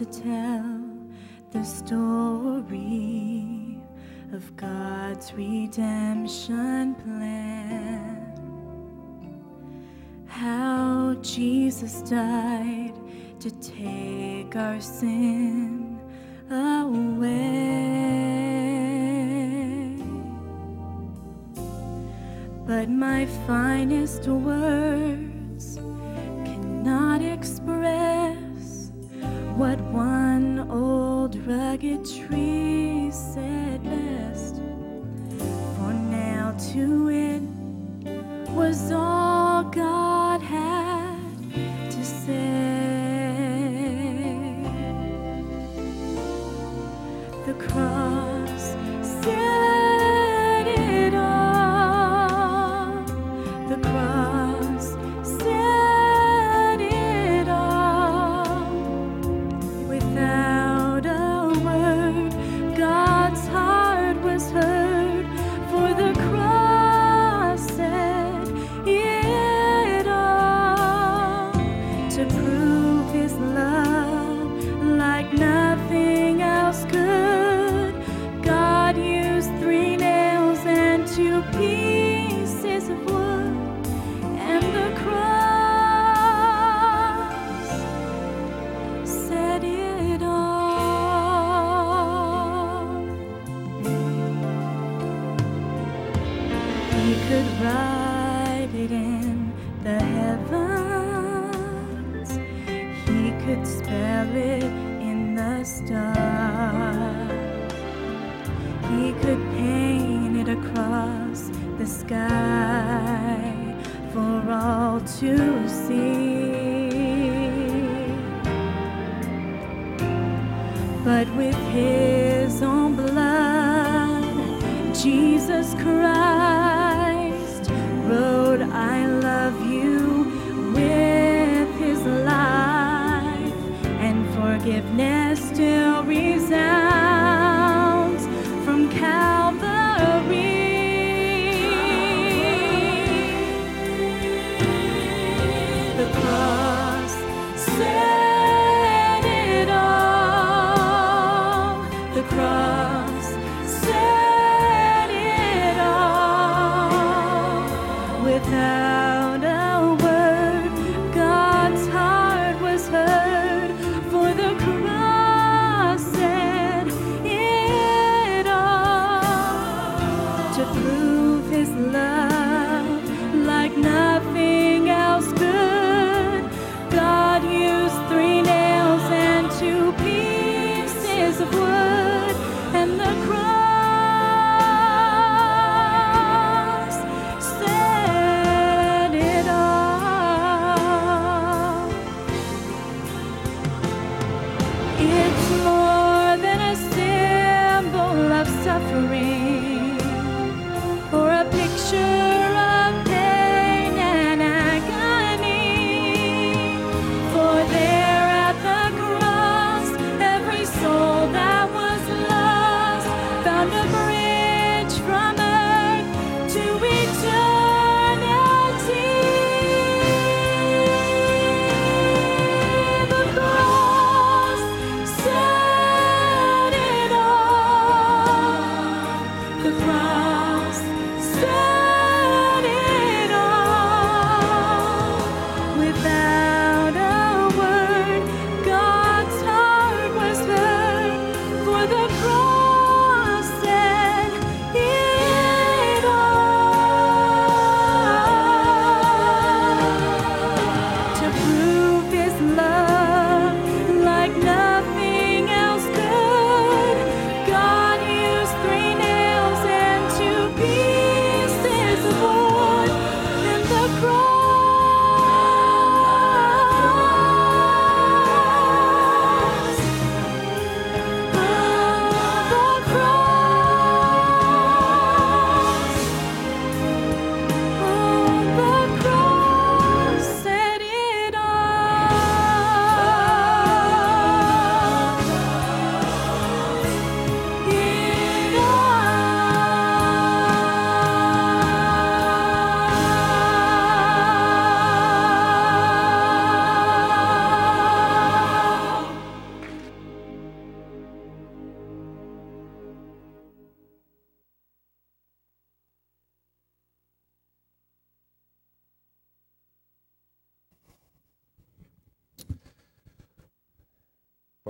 to tell the story of God's redemption plan. How Jesus died to take our sin away. But my finest word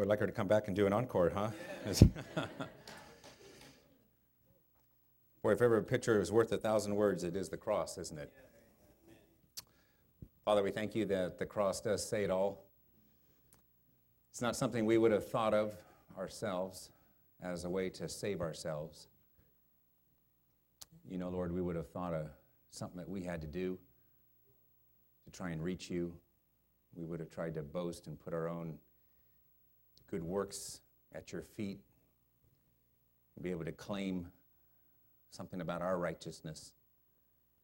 Boy, I'd like her to come back and do an encore, huh? Boy, if ever a picture is worth a thousand words, it is the cross, isn't it? Father, we thank you that the cross does say it all. It's not something we would have thought of ourselves as a way to save ourselves. You know, Lord, we would have thought of something that we had to do to try and reach you. We would have tried to boast and put our own good works at your feet, be able to claim something about our righteousness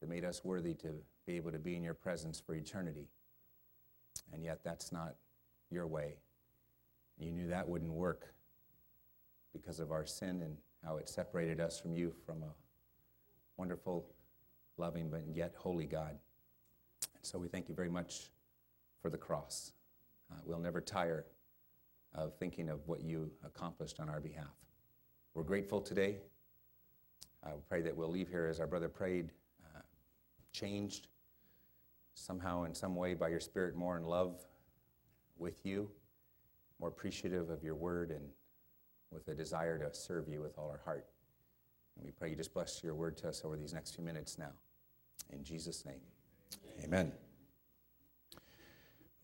that made us worthy to be able to be in your presence for eternity. And yet, that's not your way. You knew that wouldn't work because of our sin and how it separated us from you, from a wonderful, loving, but yet holy God. And so we thank you very much for the cross. Uh, we'll never tire of thinking of what you accomplished on our behalf. We're grateful today. I pray that we'll leave here as our brother prayed, uh, changed somehow, in some way, by your Spirit, more in love with you, more appreciative of your word, and with a desire to serve you with all our heart. And we pray you just bless your word to us over these next few minutes now. In Jesus' name, amen.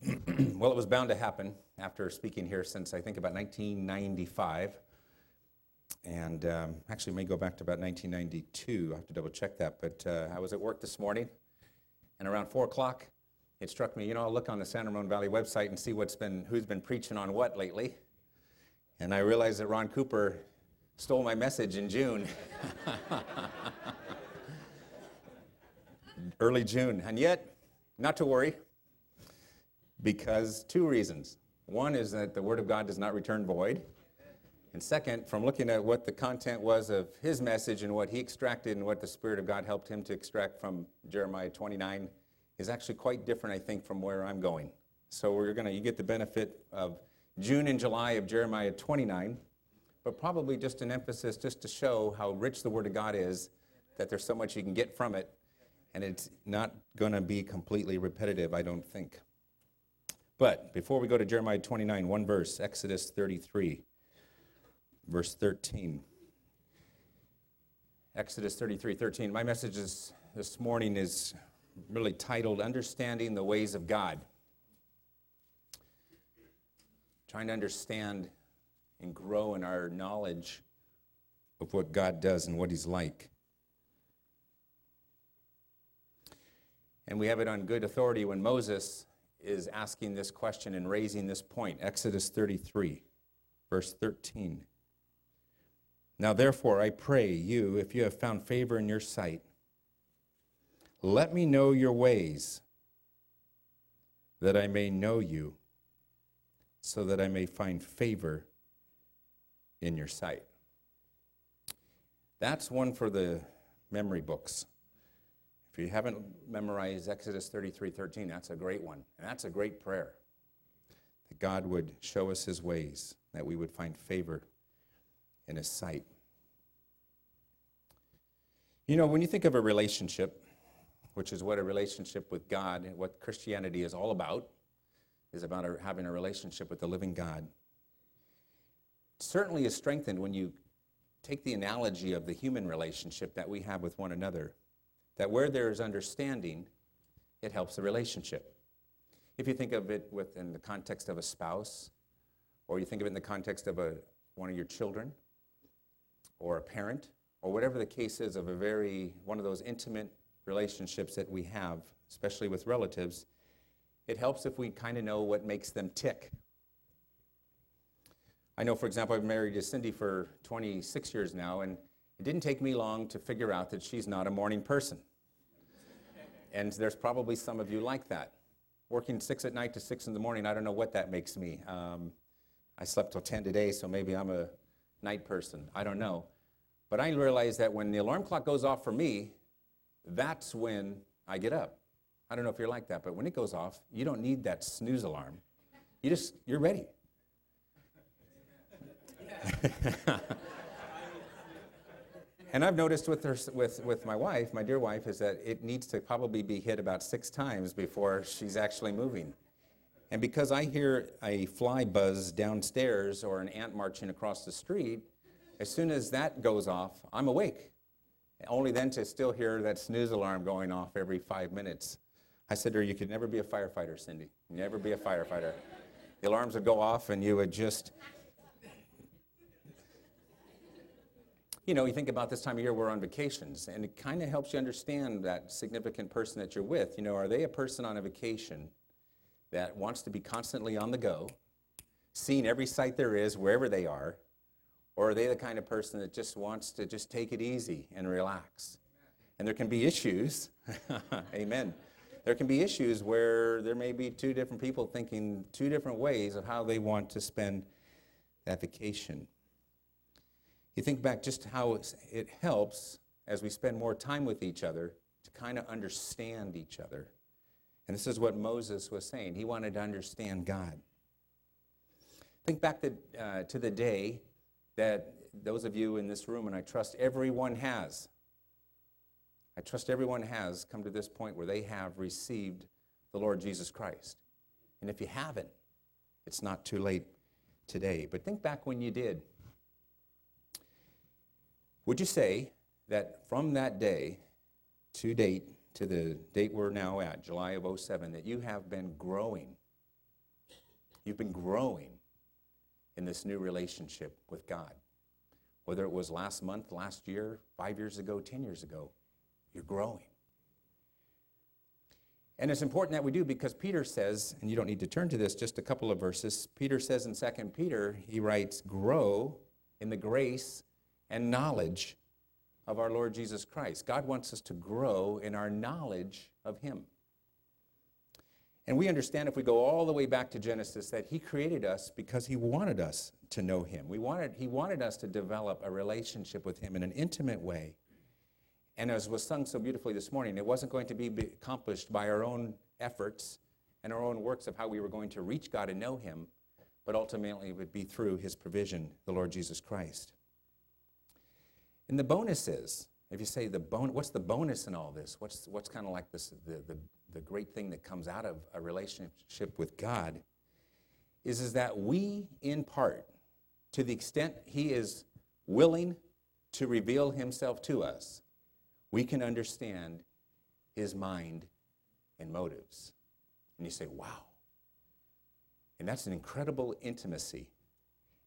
well, it was bound to happen after speaking here since I think about 1995. And um, actually, may go back to about 1992. I have to double check that. But uh, I was at work this morning, and around 4 o'clock, it struck me, you know, I'll look on the San Ramon Valley website and see what's been, who's been preaching on what lately. And I realized that Ron Cooper stole my message in June. Early June. And yet, not to worry, because two reasons. One is that the Word of God does not return void. And second, from looking at what the content was of his message and what he extracted and what the Spirit of God helped him to extract from Jeremiah 29 is actually quite different, I think, from where I'm going. So we're going to, you get the benefit of June and July of Jeremiah 29, but probably just an emphasis just to show how rich the Word of God is, that there's so much you can get from it, and it's not going to be completely repetitive, I don't think. But before we go to Jeremiah 29, one verse, Exodus 33, verse 13. Exodus 33, 13. My message is, this morning is really titled Understanding the Ways of God. Trying to understand and grow in our knowledge of what God does and what He's like. And we have it on good authority when Moses is asking this question and raising this point. Exodus 33, verse 13. Now, therefore, I pray you, if you have found favor in your sight, let me know your ways, that I may know you, so that I may find favor in your sight. That's one for the memory books. If you haven't memorized Exodus 33 13, that's a great one. And that's a great prayer. That God would show us his ways, that we would find favor in his sight. You know, when you think of a relationship, which is what a relationship with God, what Christianity is all about, is about having a relationship with the living God. Certainly is strengthened when you take the analogy of the human relationship that we have with one another that where there is understanding, it helps the relationship. If you think of it within the context of a spouse, or you think of it in the context of a, one of your children, or a parent, or whatever the case is of a very, one of those intimate relationships that we have, especially with relatives, it helps if we kind of know what makes them tick. I know, for example, I've married Cindy for 26 years now, and it didn't take me long to figure out that she's not a morning person. and there's probably some of you like that. Working six at night to six in the morning, I don't know what that makes me. Um, I slept till 10 today, so maybe I'm a night person. I don't know. But I realize that when the alarm clock goes off for me, that's when I get up. I don't know if you're like that, but when it goes off, you don't need that snooze alarm. You just, you're ready. And I've noticed with, her, with, with my wife, my dear wife, is that it needs to probably be hit about six times before she's actually moving. And because I hear a fly buzz downstairs or an ant marching across the street, as soon as that goes off, I'm awake. Only then to still hear that snooze alarm going off every five minutes. I said to her, You could never be a firefighter, Cindy. Never be a firefighter. The alarms would go off and you would just. You know, you think about this time of year, we're on vacations, and it kind of helps you understand that significant person that you're with. You know, are they a person on a vacation that wants to be constantly on the go, seeing every sight there is, wherever they are, or are they the kind of person that just wants to just take it easy and relax? And there can be issues, amen. There can be issues where there may be two different people thinking two different ways of how they want to spend that vacation. You think back just how it helps as we spend more time with each other to kind of understand each other. And this is what Moses was saying. He wanted to understand God. Think back to, uh, to the day that those of you in this room, and I trust everyone has, I trust everyone has come to this point where they have received the Lord Jesus Christ. And if you haven't, it's not too late today. But think back when you did. Would you say that from that day to date, to the date we're now at, July of 07, that you have been growing? You've been growing in this new relationship with God. Whether it was last month, last year, five years ago, 10 years ago, you're growing. And it's important that we do because Peter says, and you don't need to turn to this, just a couple of verses. Peter says in 2 Peter, he writes, Grow in the grace and knowledge of our Lord Jesus Christ. God wants us to grow in our knowledge of Him. And we understand if we go all the way back to Genesis that he created us because he wanted us to know him. We wanted, he wanted us to develop a relationship with him in an intimate way. And as was sung so beautifully this morning, it wasn't going to be accomplished by our own efforts and our own works of how we were going to reach God and know him, but ultimately it would be through his provision, the Lord Jesus Christ. And the bonus is, if you say the bon- what's the bonus in all this? What's, what's kind of like this, the, the the great thing that comes out of a relationship with God is, is that we, in part, to the extent He is willing to reveal Himself to us, we can understand His mind and motives. And you say, wow. And that's an incredible intimacy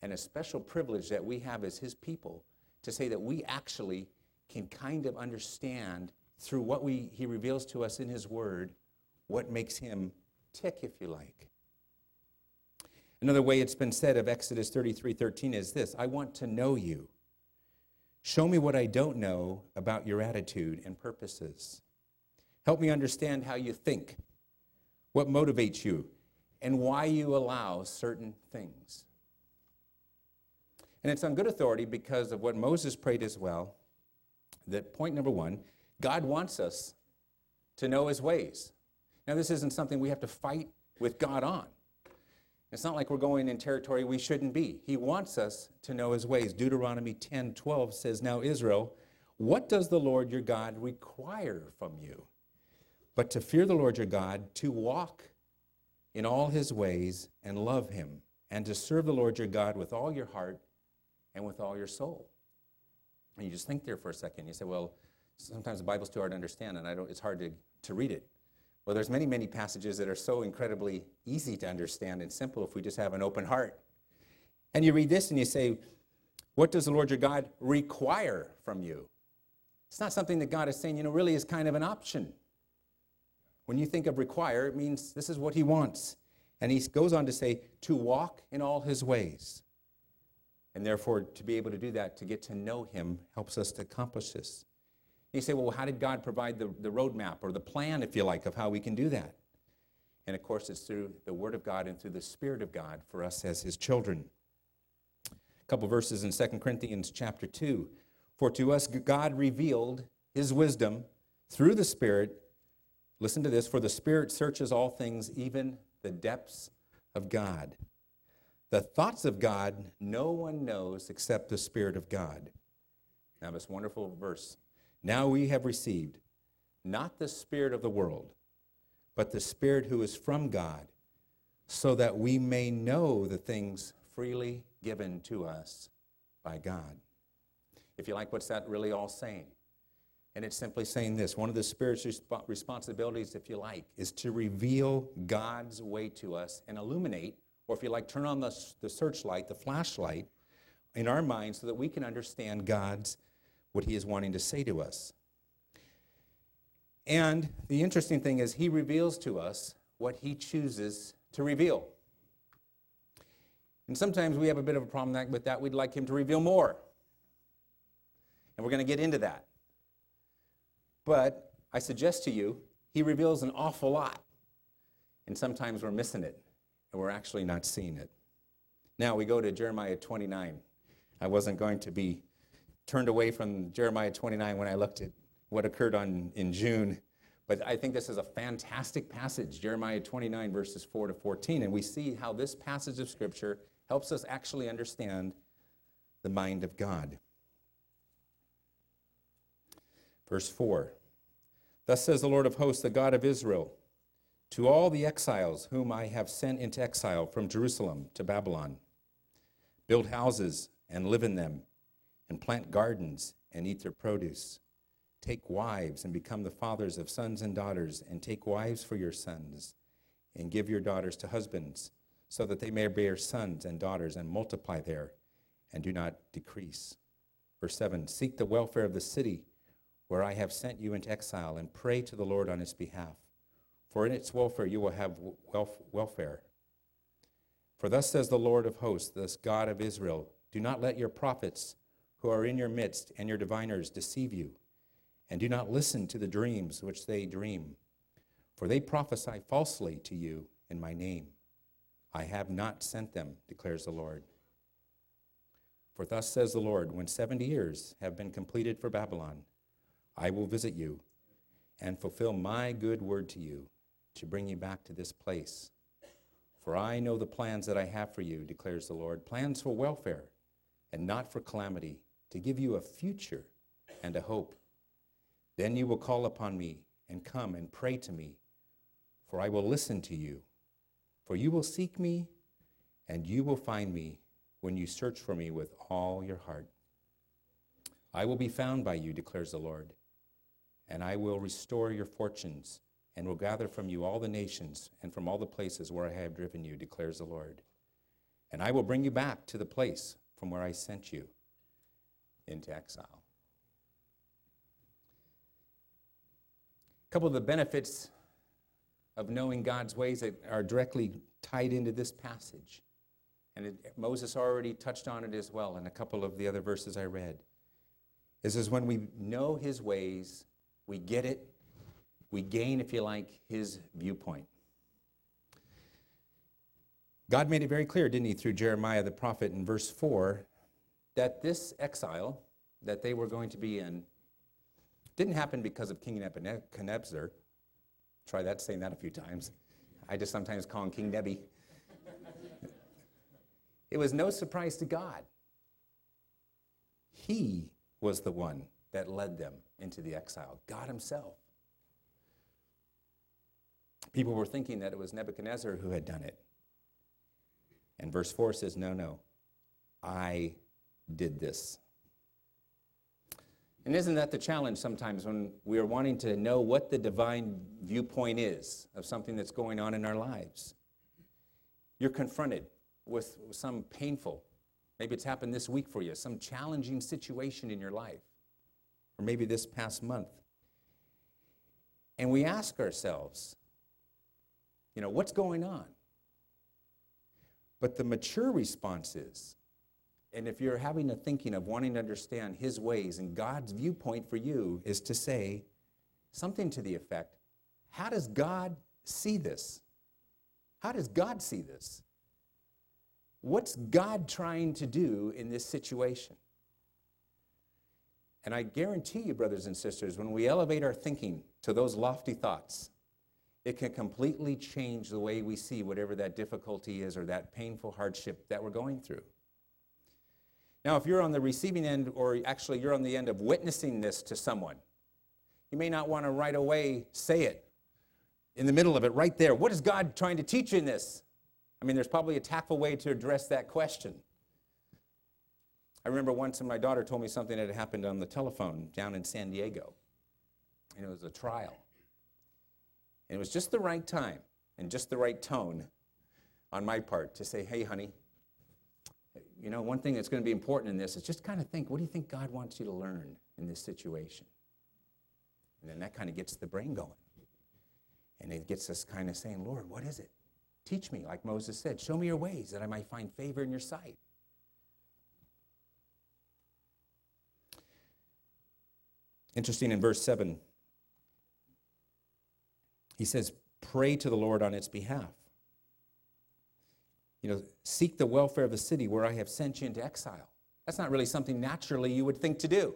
and a special privilege that we have as His people to say that we actually can kind of understand through what we, he reveals to us in his word, what makes him tick, if you like. Another way it's been said of Exodus 33 13 is this I want to know you. Show me what I don't know about your attitude and purposes. Help me understand how you think, what motivates you, and why you allow certain things. And it's on good authority because of what Moses prayed as well that point number one, God wants us to know his ways. Now, this isn't something we have to fight with God on. It's not like we're going in territory we shouldn't be. He wants us to know his ways. Deuteronomy 10 12 says, Now, Israel, what does the Lord your God require from you? But to fear the Lord your God, to walk in all his ways and love him, and to serve the Lord your God with all your heart and with all your soul. And you just think there for a second. You say, well, sometimes the Bible's too hard to understand, and I don't, it's hard to, to read it. Well, there's many, many passages that are so incredibly easy to understand and simple if we just have an open heart. And you read this and you say, what does the Lord your God require from you? It's not something that God is saying, you know, really is kind of an option. When you think of require, it means this is what he wants. And he goes on to say, to walk in all his ways. And therefore, to be able to do that, to get to know Him, helps us to accomplish this. You say, well, how did God provide the, the roadmap or the plan, if you like, of how we can do that? And of course, it's through the Word of God and through the Spirit of God for us as His children. A couple verses in 2 Corinthians chapter 2. For to us God revealed His wisdom through the Spirit. Listen to this for the Spirit searches all things, even the depths of God. The thoughts of God no one knows except the Spirit of God. Now, this wonderful verse. Now we have received not the Spirit of the world, but the Spirit who is from God, so that we may know the things freely given to us by God. If you like, what's that really all saying? And it's simply saying this one of the Spirit's resp- responsibilities, if you like, is to reveal God's way to us and illuminate, or if you like, turn on the, the searchlight, the flashlight in our minds so that we can understand God's, what He is wanting to say to us. And the interesting thing is, He reveals to us what He chooses to reveal. And sometimes we have a bit of a problem with that. We'd like Him to reveal more. And we're going to get into that. But I suggest to you, He reveals an awful lot. And sometimes we're missing it, and we're actually not seeing it. Now we go to Jeremiah 29. I wasn't going to be turned away from Jeremiah 29 when I looked at what occurred on, in June. But I think this is a fantastic passage, Jeremiah 29, verses 4 to 14. And we see how this passage of Scripture helps us actually understand the mind of God. Verse 4 Thus says the Lord of hosts, the God of Israel, to all the exiles whom I have sent into exile from Jerusalem to Babylon build houses and live in them, and plant gardens and eat their produce. Take wives and become the fathers of sons and daughters, and take wives for your sons, and give your daughters to husbands, so that they may bear sons and daughters and multiply there, and do not decrease. Verse 7 Seek the welfare of the city where I have sent you into exile, and pray to the Lord on its behalf. For in its welfare you will have welfare. For thus says the Lord of hosts, this God of Israel Do not let your prophets who are in your midst and your diviners deceive you, and do not listen to the dreams which they dream. For they prophesy falsely to you in my name. I have not sent them, declares the Lord. For thus says the Lord, when seventy years have been completed for Babylon, I will visit you and fulfill my good word to you to bring you back to this place. For I know the plans that I have for you, declares the Lord plans for welfare and not for calamity, to give you a future and a hope. Then you will call upon me and come and pray to me, for I will listen to you. For you will seek me, and you will find me when you search for me with all your heart. I will be found by you, declares the Lord and I will restore your fortunes, and will gather from you all the nations and from all the places where I have driven you, declares the Lord. And I will bring you back to the place from where I sent you into exile. A couple of the benefits of knowing God's ways that are directly tied into this passage. And it, Moses already touched on it as well in a couple of the other verses I read. Is, is when we know his ways, we get it. We gain, if you like, his viewpoint. God made it very clear, didn't he, through Jeremiah the prophet in verse 4, that this exile that they were going to be in didn't happen because of King Nebuchadnezzar. Try that, saying that a few times. I just sometimes call him King Nebi. it was no surprise to God. He was the one that led them into the exile God Himself. People were thinking that it was Nebuchadnezzar who had done it. And verse 4 says, No, no, I did this. And isn't that the challenge sometimes when we are wanting to know what the divine viewpoint is of something that's going on in our lives? You're confronted with some painful, maybe it's happened this week for you, some challenging situation in your life or maybe this past month. And we ask ourselves, you know, what's going on? But the mature response is, and if you're having a thinking of wanting to understand his ways and God's viewpoint for you, is to say something to the effect how does God see this? How does God see this? What's God trying to do in this situation? And I guarantee you, brothers and sisters, when we elevate our thinking to those lofty thoughts, it can completely change the way we see whatever that difficulty is or that painful hardship that we're going through. Now, if you're on the receiving end, or actually you're on the end of witnessing this to someone, you may not want to right away say it in the middle of it, right there. What is God trying to teach in this? I mean, there's probably a tactful way to address that question. I remember once my daughter told me something that had happened on the telephone down in San Diego, and it was a trial. And it was just the right time and just the right tone on my part to say, hey, honey, you know, one thing that's going to be important in this is just kind of think, what do you think God wants you to learn in this situation? And then that kind of gets the brain going. And it gets us kind of saying, Lord, what is it? Teach me, like Moses said, show me your ways that I might find favor in your sight. Interesting in verse 7, he says, Pray to the Lord on its behalf. You know, seek the welfare of the city where I have sent you into exile. That's not really something naturally you would think to do.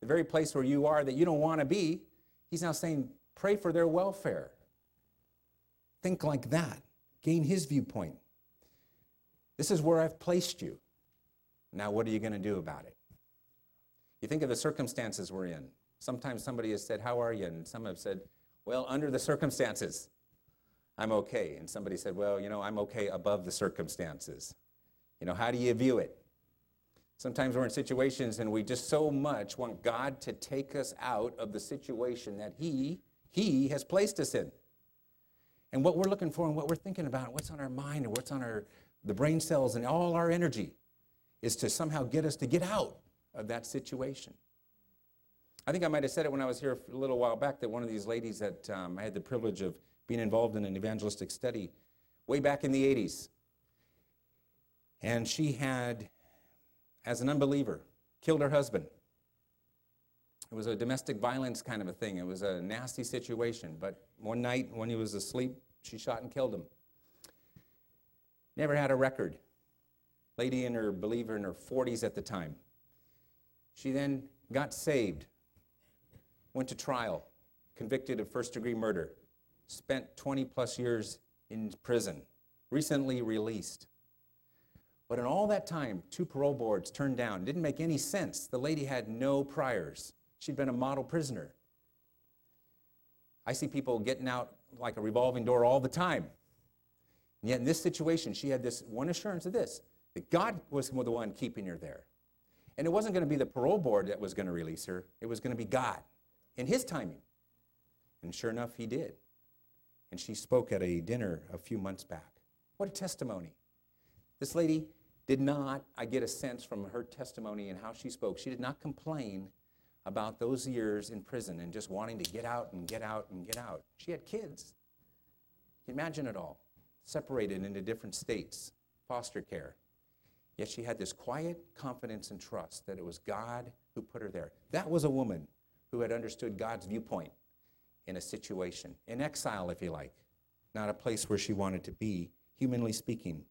The very place where you are that you don't want to be, he's now saying, Pray for their welfare. Think like that. Gain his viewpoint. This is where I've placed you. Now, what are you going to do about it? You think of the circumstances we're in. Sometimes somebody has said, How are you? And some have said, Well, under the circumstances, I'm okay. And somebody said, Well, you know, I'm okay above the circumstances. You know, how do you view it? Sometimes we're in situations and we just so much want God to take us out of the situation that He, He has placed us in. And what we're looking for and what we're thinking about, and what's on our mind and what's on our the brain cells and all our energy is to somehow get us to get out of that situation. I think I might have said it when I was here a little while back that one of these ladies that um, I had the privilege of being involved in an evangelistic study way back in the 80s. And she had, as an unbeliever, killed her husband. It was a domestic violence kind of a thing. It was a nasty situation. But one night when he was asleep, she shot and killed him. Never had a record. Lady in her believer in her 40s at the time. She then got saved, went to trial, convicted of first degree murder, spent 20 plus years in prison, recently released. But in all that time, two parole boards turned down. Didn't make any sense. The lady had no priors. She'd been a model prisoner. I see people getting out like a revolving door all the time. And yet, in this situation, she had this one assurance of this that God was the one keeping her there. And it wasn't going to be the parole board that was going to release her, it was going to be God in His timing. And sure enough, He did. And she spoke at a dinner a few months back. What a testimony. This lady did not, I get a sense from her testimony and how she spoke, she did not complain about those years in prison and just wanting to get out and get out and get out. She had kids. Imagine it all, separated into different states, foster care. Yet she had this quiet confidence and trust that it was God who put her there. That was a woman who had understood God's viewpoint in a situation, in exile, if you like, not a place where she wanted to be, humanly speaking.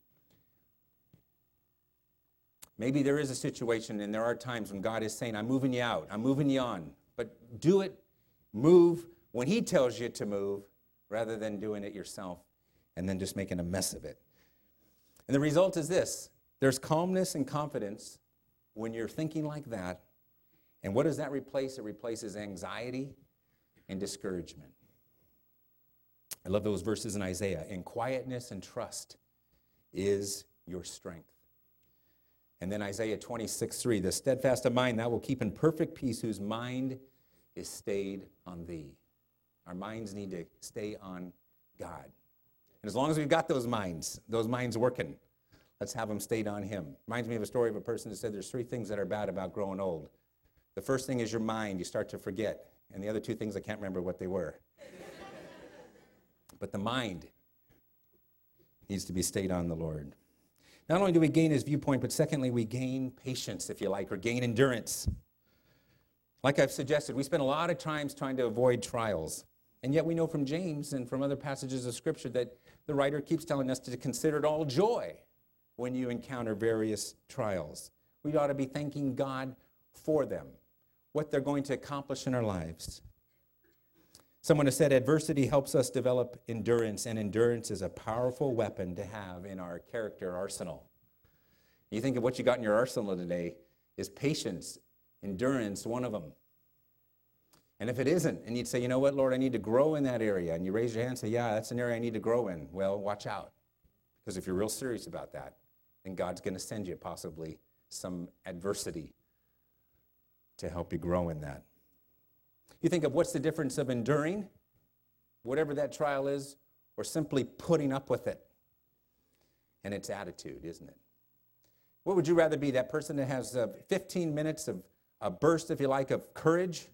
Maybe there is a situation, and there are times when God is saying, I'm moving you out, I'm moving you on. But do it, move when He tells you to move, rather than doing it yourself and then just making a mess of it. And the result is this there's calmness and confidence when you're thinking like that. And what does that replace? It replaces anxiety and discouragement. I love those verses in Isaiah. In quietness and trust is your strength. And then Isaiah 26, 3, the steadfast of mind thou will keep in perfect peace, whose mind is stayed on thee. Our minds need to stay on God. And as long as we've got those minds, those minds working, let's have them stayed on Him. Reminds me of a story of a person who said there's three things that are bad about growing old. The first thing is your mind, you start to forget. And the other two things, I can't remember what they were. but the mind needs to be stayed on the Lord. Not only do we gain his viewpoint, but secondly, we gain patience, if you like, or gain endurance. Like I've suggested, we spend a lot of times trying to avoid trials. And yet we know from James and from other passages of Scripture that the writer keeps telling us to consider it all joy when you encounter various trials. We ought to be thanking God for them, what they're going to accomplish in our lives. Someone has said adversity helps us develop endurance, and endurance is a powerful weapon to have in our character arsenal. You think of what you got in your arsenal today is patience, endurance, one of them. And if it isn't, and you'd say, you know what, Lord, I need to grow in that area, and you raise your hand and say, yeah, that's an area I need to grow in, well, watch out. Because if you're real serious about that, then God's going to send you possibly some adversity to help you grow in that. You think of what's the difference of enduring, whatever that trial is, or simply putting up with it. And it's attitude, isn't it? What would you rather be? That person that has uh, 15 minutes of a burst, if you like, of courage,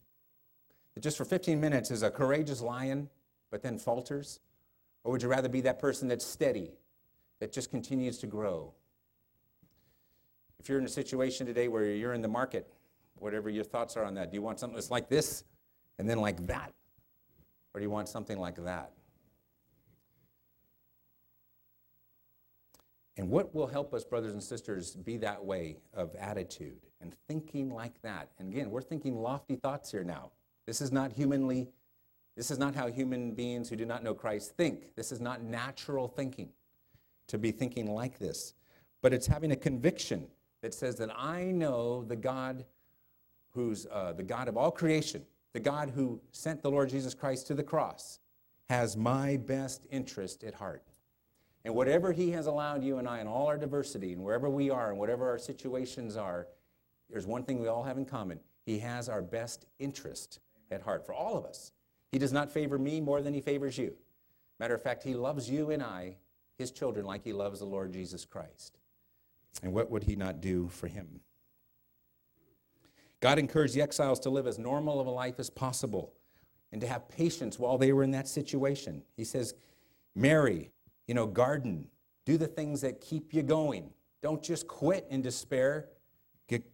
that just for 15 minutes is a courageous lion, but then falters? Or would you rather be that person that's steady, that just continues to grow? If you're in a situation today where you're in the market, whatever your thoughts are on that, do you want something that's like this and then like that? Or do you want something like that? And what will help us, brothers and sisters, be that way of attitude and thinking like that? And again, we're thinking lofty thoughts here now. This is not humanly, this is not how human beings who do not know Christ think. This is not natural thinking to be thinking like this. But it's having a conviction that says that I know the God who's uh, the God of all creation, the God who sent the Lord Jesus Christ to the cross, has my best interest at heart. And whatever He has allowed you and I in all our diversity and wherever we are and whatever our situations are, there's one thing we all have in common. He has our best interest at heart for all of us. He does not favor me more than He favors you. Matter of fact, He loves you and I, His children, like He loves the Lord Jesus Christ. And what would He not do for Him? God encouraged the exiles to live as normal of a life as possible and to have patience while they were in that situation. He says, marry, you know, garden, do the things that keep you going. Don't just quit in despair,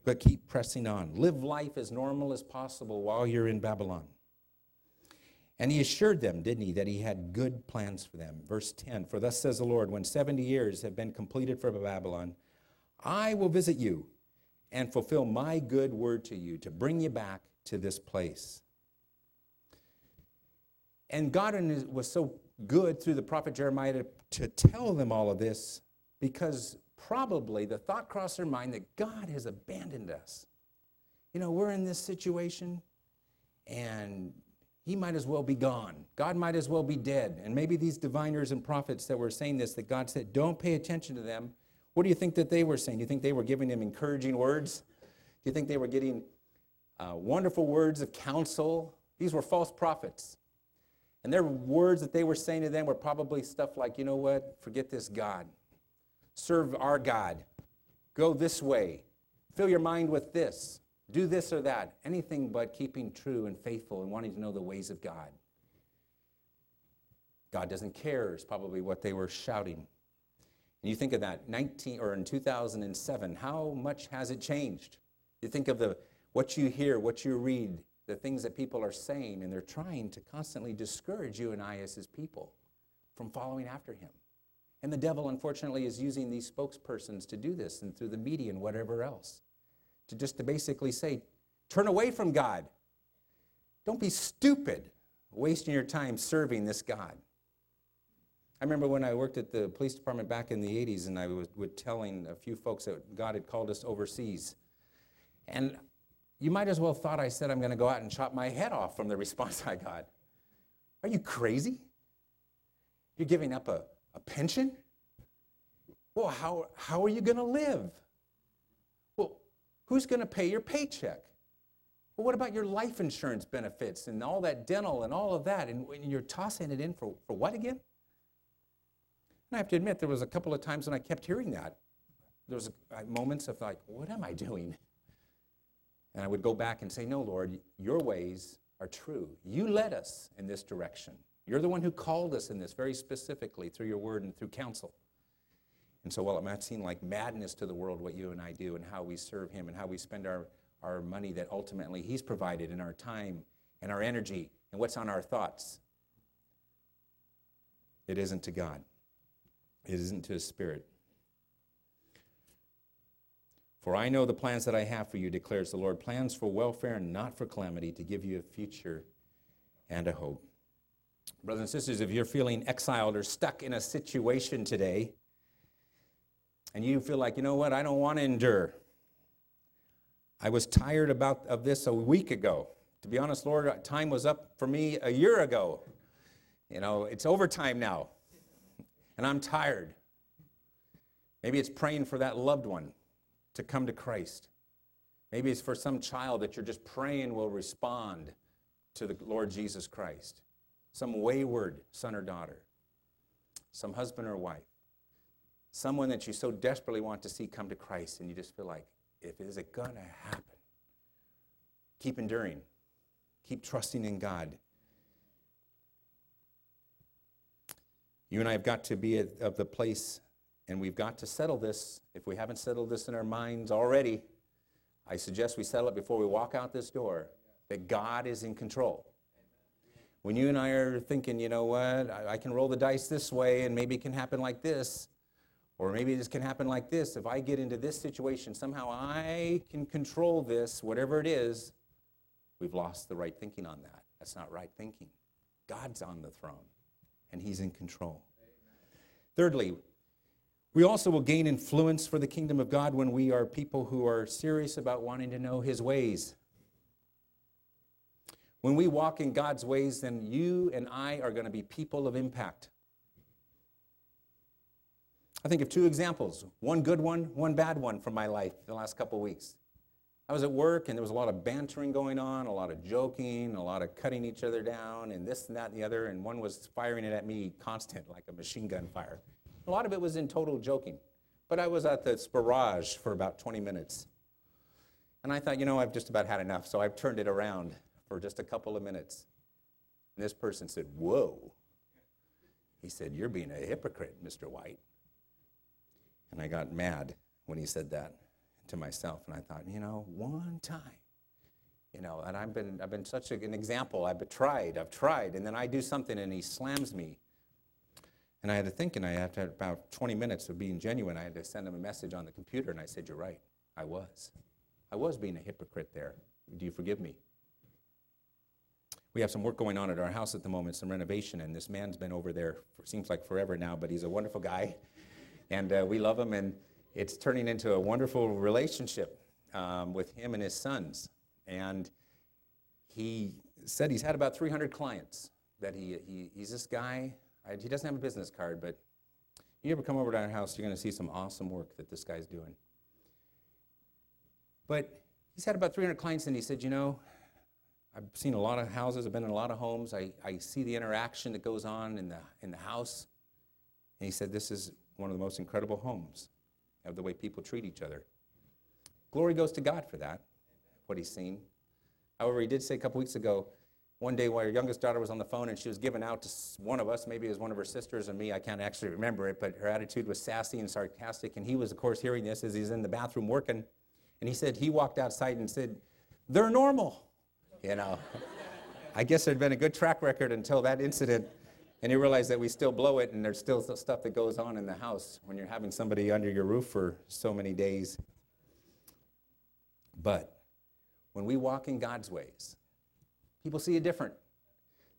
but keep pressing on. Live life as normal as possible while you're in Babylon. And he assured them, didn't he, that he had good plans for them. Verse 10 For thus says the Lord, when 70 years have been completed for Babylon, I will visit you and fulfill my good word to you to bring you back to this place. And God was so good through the prophet Jeremiah to, to tell them all of this because probably the thought crossed their mind that God has abandoned us. You know, we're in this situation and he might as well be gone. God might as well be dead. And maybe these diviners and prophets that were saying this, that God said, don't pay attention to them. What do you think that they were saying? Do you think they were giving him encouraging words? Do you think they were getting uh, wonderful words of counsel? These were false prophets. And their words that they were saying to them were probably stuff like, you know what, forget this God. Serve our God. Go this way. Fill your mind with this. Do this or that. Anything but keeping true and faithful and wanting to know the ways of God. God doesn't care is probably what they were shouting. And you think of that 19 or in 2007, how much has it changed? You think of the what you hear, what you read, the things that people are saying, and they're trying to constantly discourage you and I as his people from following after him. And the devil, unfortunately, is using these spokespersons to do this and through the media and whatever else. To just to basically say, turn away from God. Don't be stupid wasting your time serving this God. I remember when I worked at the police department back in the 80s and I was, telling a few folks that God had called us overseas. And you might as well thought I said I'm going to go out and chop my head off from the response I got. Are you crazy? You're giving up a, a pension? Well, how, how are you going to live? Well, who's going to pay your paycheck? Well, what about your life insurance benefits and all that dental and all of that? And, and you're tossing it in for, for what again? And I have to admit, there was a couple of times when I kept hearing that. There was uh, moments of like, what am I doing? And I would go back and say, No, Lord, your ways are true. You led us in this direction. You're the one who called us in this very specifically through your word and through counsel. And so while it might seem like madness to the world what you and I do and how we serve him and how we spend our, our money that ultimately he's provided in our time and our energy and what's on our thoughts, it isn't to God. It isn't to his spirit. For I know the plans that I have for you, declares the Lord plans for welfare and not for calamity, to give you a future and a hope. Brothers and sisters, if you're feeling exiled or stuck in a situation today, and you feel like, you know what, I don't want to endure. I was tired about of this a week ago. To be honest, Lord, time was up for me a year ago. You know, it's overtime now, and I'm tired. Maybe it's praying for that loved one to come to Christ. Maybe it's for some child that you're just praying will respond to the Lord Jesus Christ. Some wayward son or daughter. Some husband or wife. Someone that you so desperately want to see come to Christ, and you just feel like, if is it to happen? Keep enduring. Keep trusting in God. You and I have got to be of the place, and we've got to settle this. If we haven't settled this in our minds already, I suggest we settle it before we walk out this door that God is in control. When you and I are thinking, you know what, I, I can roll the dice this way and maybe it can happen like this, or maybe this can happen like this. If I get into this situation, somehow I can control this, whatever it is, we've lost the right thinking on that. That's not right thinking. God's on the throne, and He's in control. Thirdly, we also will gain influence for the kingdom of God when we are people who are serious about wanting to know His ways. When we walk in God's ways, then you and I are going to be people of impact. I think of two examples one good one, one bad one from my life the last couple of weeks. I was at work and there was a lot of bantering going on, a lot of joking, a lot of cutting each other down, and this and that and the other, and one was firing it at me constant like a machine gun fire. A lot of it was in total joking. But I was at the barrage for about 20 minutes. And I thought, you know, I've just about had enough, so I've turned it around for just a couple of minutes. And this person said, Whoa. He said, You're being a hypocrite, Mr. White. And I got mad when he said that to myself. And I thought, you know, one time, you know, and I've been, I've been such an example. I've tried, I've tried. And then I do something and he slams me. And I had to think, and I had to, about 20 minutes of being genuine, I had to send him a message on the computer. And I said, You're right. I was. I was being a hypocrite there. Do you forgive me? We have some work going on at our house at the moment, some renovation, and this man's been over there for seems like forever now, but he's a wonderful guy and uh, we love him, and it's turning into a wonderful relationship um, with him and his sons. And he said he's had about 300 clients. That he, he he's this guy. I, he doesn't have a business card, but you ever come over to our house, you're going to see some awesome work that this guy's doing. But he's had about 300 clients, and he said, you know, I've seen a lot of houses, I've been in a lot of homes. I, I see the interaction that goes on in the, in the house. And he said, This is one of the most incredible homes of the way people treat each other. Glory goes to God for that, what he's seen. However, he did say a couple weeks ago, one day while our youngest daughter was on the phone and she was giving out to one of us, maybe it was one of her sisters and me, I can't actually remember it, but her attitude was sassy and sarcastic. And he was, of course, hearing this as he's in the bathroom working. And he said, he walked outside and said, They're normal. You know, I guess there'd been a good track record until that incident and you realize that we still blow it, and there's still stuff that goes on in the house when you're having somebody under your roof for so many days. But when we walk in God's ways, people see it different.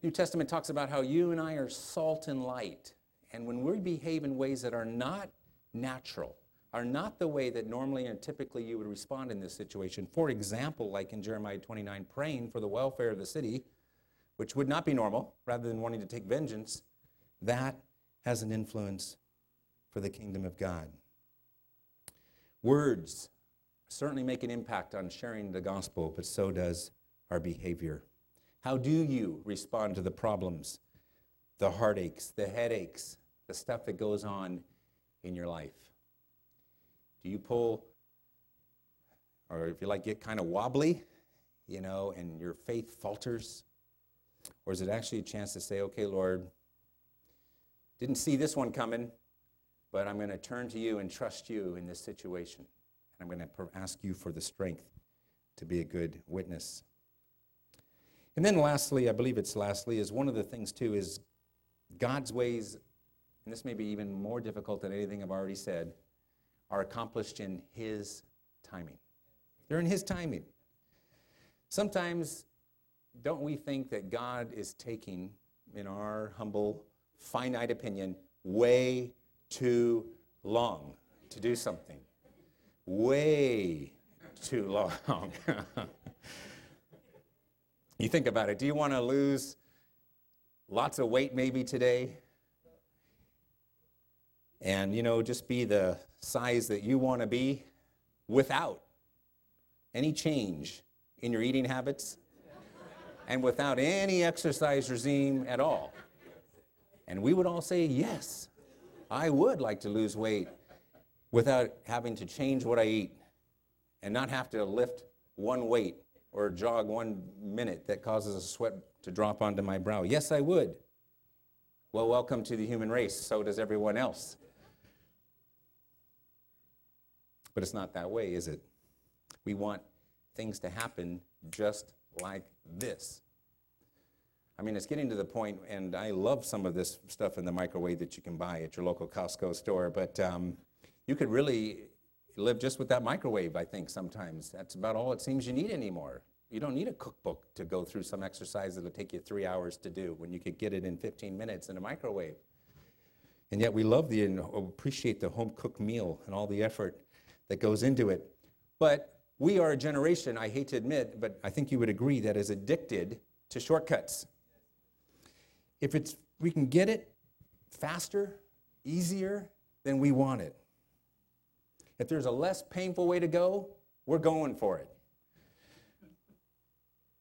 New Testament talks about how you and I are salt and light. And when we behave in ways that are not natural, are not the way that normally and typically you would respond in this situation. For example, like in Jeremiah 29, praying for the welfare of the city, which would not be normal, rather than wanting to take vengeance, that has an influence for the kingdom of God. Words certainly make an impact on sharing the gospel, but so does our behavior. How do you respond to the problems, the heartaches, the headaches, the stuff that goes on in your life? Do you pull, or if you like, get kind of wobbly, you know, and your faith falters? Or is it actually a chance to say, okay, Lord, didn't see this one coming, but I'm going to turn to you and trust you in this situation. And I'm going to ask you for the strength to be a good witness. And then lastly, I believe it's lastly, is one of the things too is God's ways, and this may be even more difficult than anything I've already said, are accomplished in His timing. They're in His timing. Sometimes don't we think that God is taking, in our humble, finite opinion, way too long to do something? Way too long. you think about it. Do you want to lose lots of weight maybe today? And, you know, just be the size that you want to be without any change in your eating habits and without any exercise regime at all? And we would all say, Yes, I would like to lose weight without having to change what I eat and not have to lift one weight or jog one minute that causes a sweat to drop onto my brow. Yes, I would. Well, welcome to the human race. So does everyone else. But it's not that way, is it? We want things to happen just like this. I mean, it's getting to the point, and I love some of this stuff in the microwave that you can buy at your local Costco store, but um, you could really live just with that microwave, I think, sometimes. That's about all it seems you need anymore. You don't need a cookbook to go through some exercise that'll take you three hours to do when you could get it in 15 minutes in a microwave. And yet we love the and appreciate the home cooked meal and all the effort that goes into it. But we are a generation, I hate to admit, but I think you would agree, that is addicted to shortcuts. If it's, we can get it faster, easier, then we want it. If there's a less painful way to go, we're going for it.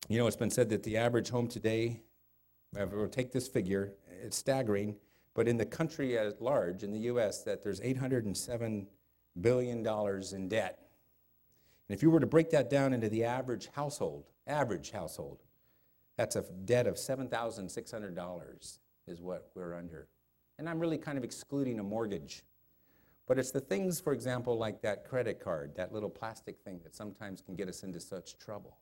You know, it's been said that the average home today, we'll take this figure, it's staggering, but in the country at large, in the U.S., that there's 807 billion dollars in debt. And if you were to break that down into the average household, average household, that's a debt of $7,600 is what we're under. And I'm really kind of excluding a mortgage. But it's the things, for example, like that credit card, that little plastic thing that sometimes can get us into such trouble.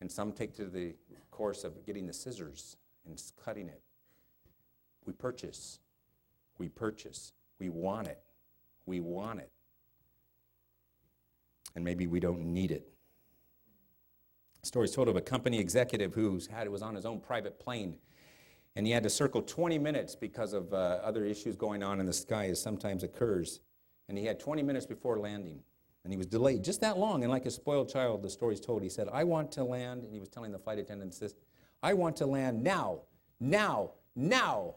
And some take to the course of getting the scissors and cutting it. We purchase. We purchase. We want it. We want it. And maybe we don't need it. The told of a company executive who had, was on his own private plane and he had to circle 20 minutes because of uh, other issues going on in the sky, as sometimes occurs. And he had 20 minutes before landing. And he was delayed just that long. And like a spoiled child, the story's told, he said, I want to land. And he was telling the flight attendants this I want to land now, now, now.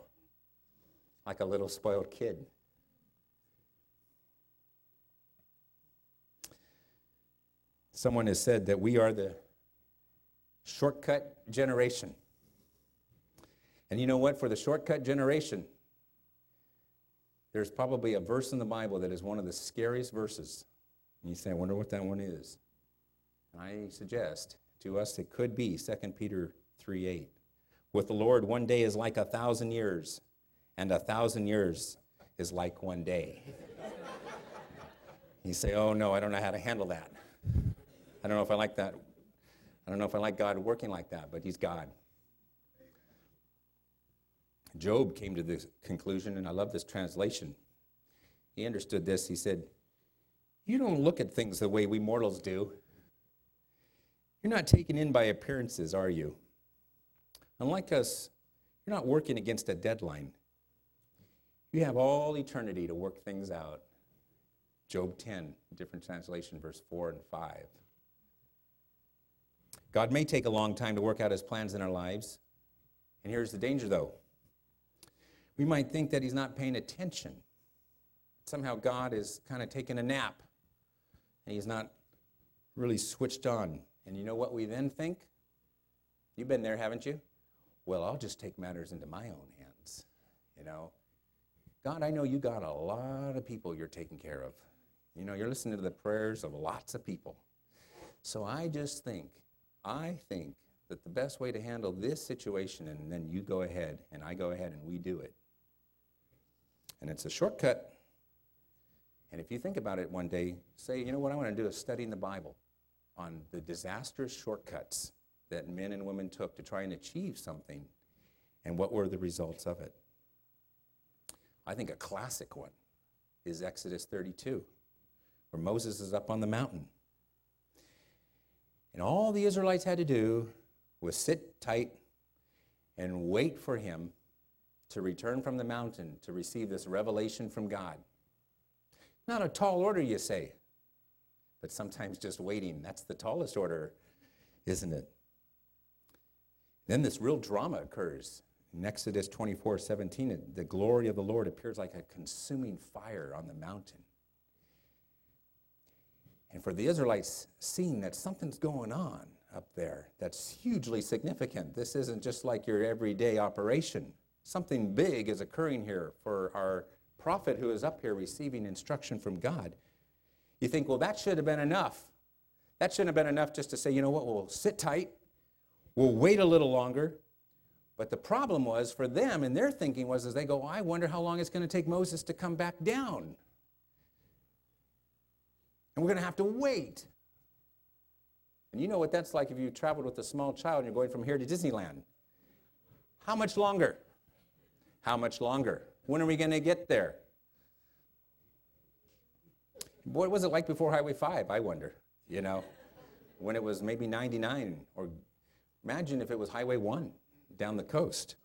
Like a little spoiled kid. Someone has said that we are the shortcut generation. And you know what? For the shortcut generation, there's probably a verse in the Bible that is one of the scariest verses. And you say, I wonder what that one is. And I suggest to us it could be 2 Peter 3 8. With the Lord, one day is like a thousand years, and a thousand years is like one day. you say, Oh no, I don't know how to handle that. I don't know if I like that. I don't know if I like God working like that, but He's God. Job came to this conclusion, and I love this translation. He understood this. He said, You don't look at things the way we mortals do. You're not taken in by appearances, are you? Unlike us, you're not working against a deadline. You have all eternity to work things out. Job 10, different translation, verse 4 and 5. God may take a long time to work out his plans in our lives. And here's the danger, though we might think that he's not paying attention. Somehow God is kind of taking a nap and he's not really switched on. And you know what we then think? You've been there, haven't you? Well, I'll just take matters into my own hands. You know, God, I know you got a lot of people you're taking care of. You know, you're listening to the prayers of lots of people. So I just think, I think that the best way to handle this situation, and then you go ahead and I go ahead and we do it, and it's a shortcut. And if you think about it one day, say, you know what I want to do is studying the Bible on the disastrous shortcuts that men and women took to try and achieve something and what were the results of it. I think a classic one is Exodus 32, where Moses is up on the mountain. And all the Israelites had to do was sit tight and wait for him to return from the mountain to receive this revelation from God. Not a tall order, you say, but sometimes just waiting. That's the tallest order, isn't it? Then this real drama occurs. In Exodus 24 17, the glory of the Lord appears like a consuming fire on the mountain. And for the Israelites, seeing that something's going on up there that's hugely significant. This isn't just like your everyday operation. Something big is occurring here for our prophet who is up here receiving instruction from God. You think, well, that should have been enough. That shouldn't have been enough just to say, you know what, we'll sit tight, we'll wait a little longer. But the problem was for them and their thinking was as they go, I wonder how long it's going to take Moses to come back down. And we're going to have to wait. And you know what that's like if you traveled with a small child and you're going from here to Disneyland. How much longer? How much longer? When are we going to get there? What was it like before Highway 5? I wonder, you know, when it was maybe 99, or imagine if it was Highway 1 down the coast.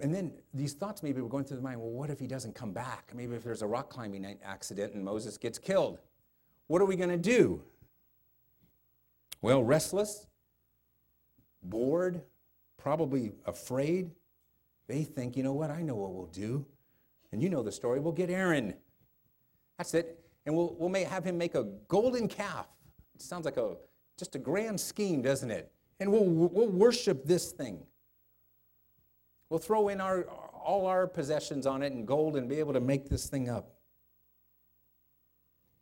And then these thoughts maybe were going through the mind well, what if he doesn't come back? Maybe if there's a rock climbing accident and Moses gets killed. What are we going to do? Well, restless, bored, probably afraid. They think, you know what, I know what we'll do. And you know the story. We'll get Aaron. That's it. And we'll, we'll have him make a golden calf. It sounds like a just a grand scheme, doesn't it? And we'll, we'll worship this thing. We'll throw in our, all our possessions on it and gold and be able to make this thing up.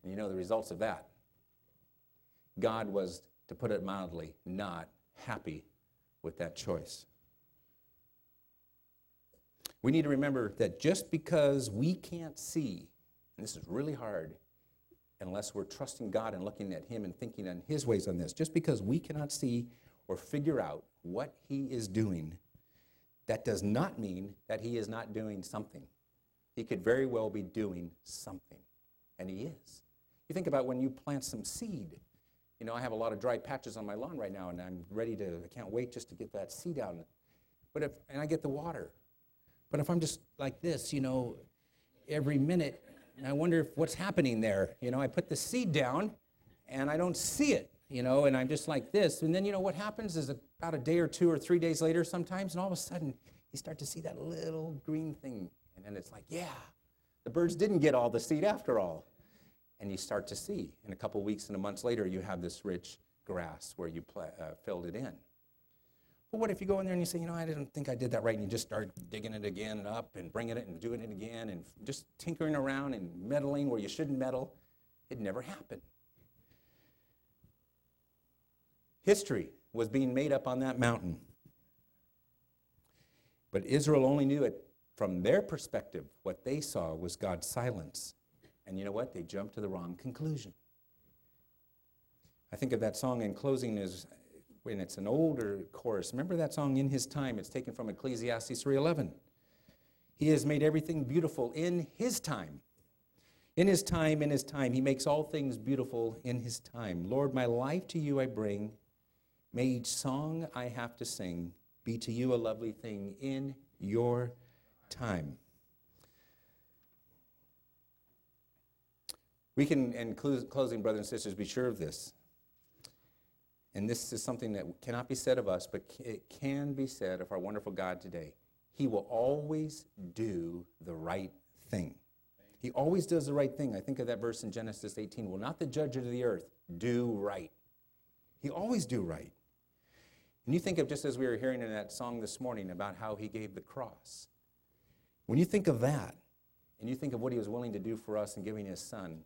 And you know the results of that. God was, to put it mildly, not happy with that choice. We need to remember that just because we can't see, and this is really hard unless we're trusting God and looking at Him and thinking on His ways on this, just because we cannot see or figure out what He is doing, that does not mean that He is not doing something. He could very well be doing something, and He is. You think about when you plant some seed. You know, I have a lot of dry patches on my lawn right now, and I'm ready to, I can't wait just to get that seed out. But if, and I get the water. But if I'm just like this, you know, every minute, I wonder if what's happening there. You know, I put the seed down, and I don't see it, you know, and I'm just like this. And then, you know, what happens is about a day or two or three days later sometimes, and all of a sudden, you start to see that little green thing. And then it's like, yeah, the birds didn't get all the seed after all and you start to see. In a couple weeks and a month later, you have this rich grass where you pl- uh, filled it in. But what if you go in there and you say, you know, I didn't think I did that right, and you just start digging it again and up and bringing it and doing it again and just tinkering around and meddling where you shouldn't meddle? It never happened. History was being made up on that mountain. But Israel only knew it from their perspective. What they saw was God's silence. And you know what? They jumped to the wrong conclusion. I think of that song in closing as when it's an older chorus. Remember that song in his time? It's taken from Ecclesiastes 3:11. He has made everything beautiful in his time. In his time, in his time, he makes all things beautiful in his time. Lord, my life to you I bring. May each song I have to sing be to you a lovely thing in your time. We can, in closing, brothers and sisters, be sure of this. And this is something that cannot be said of us, but it can be said of our wonderful God today. He will always do the right thing. He always does the right thing. I think of that verse in Genesis 18. Will not the judge of the earth do right? He always do right. And you think of just as we were hearing in that song this morning about how he gave the cross. When you think of that, and you think of what he was willing to do for us in giving his son,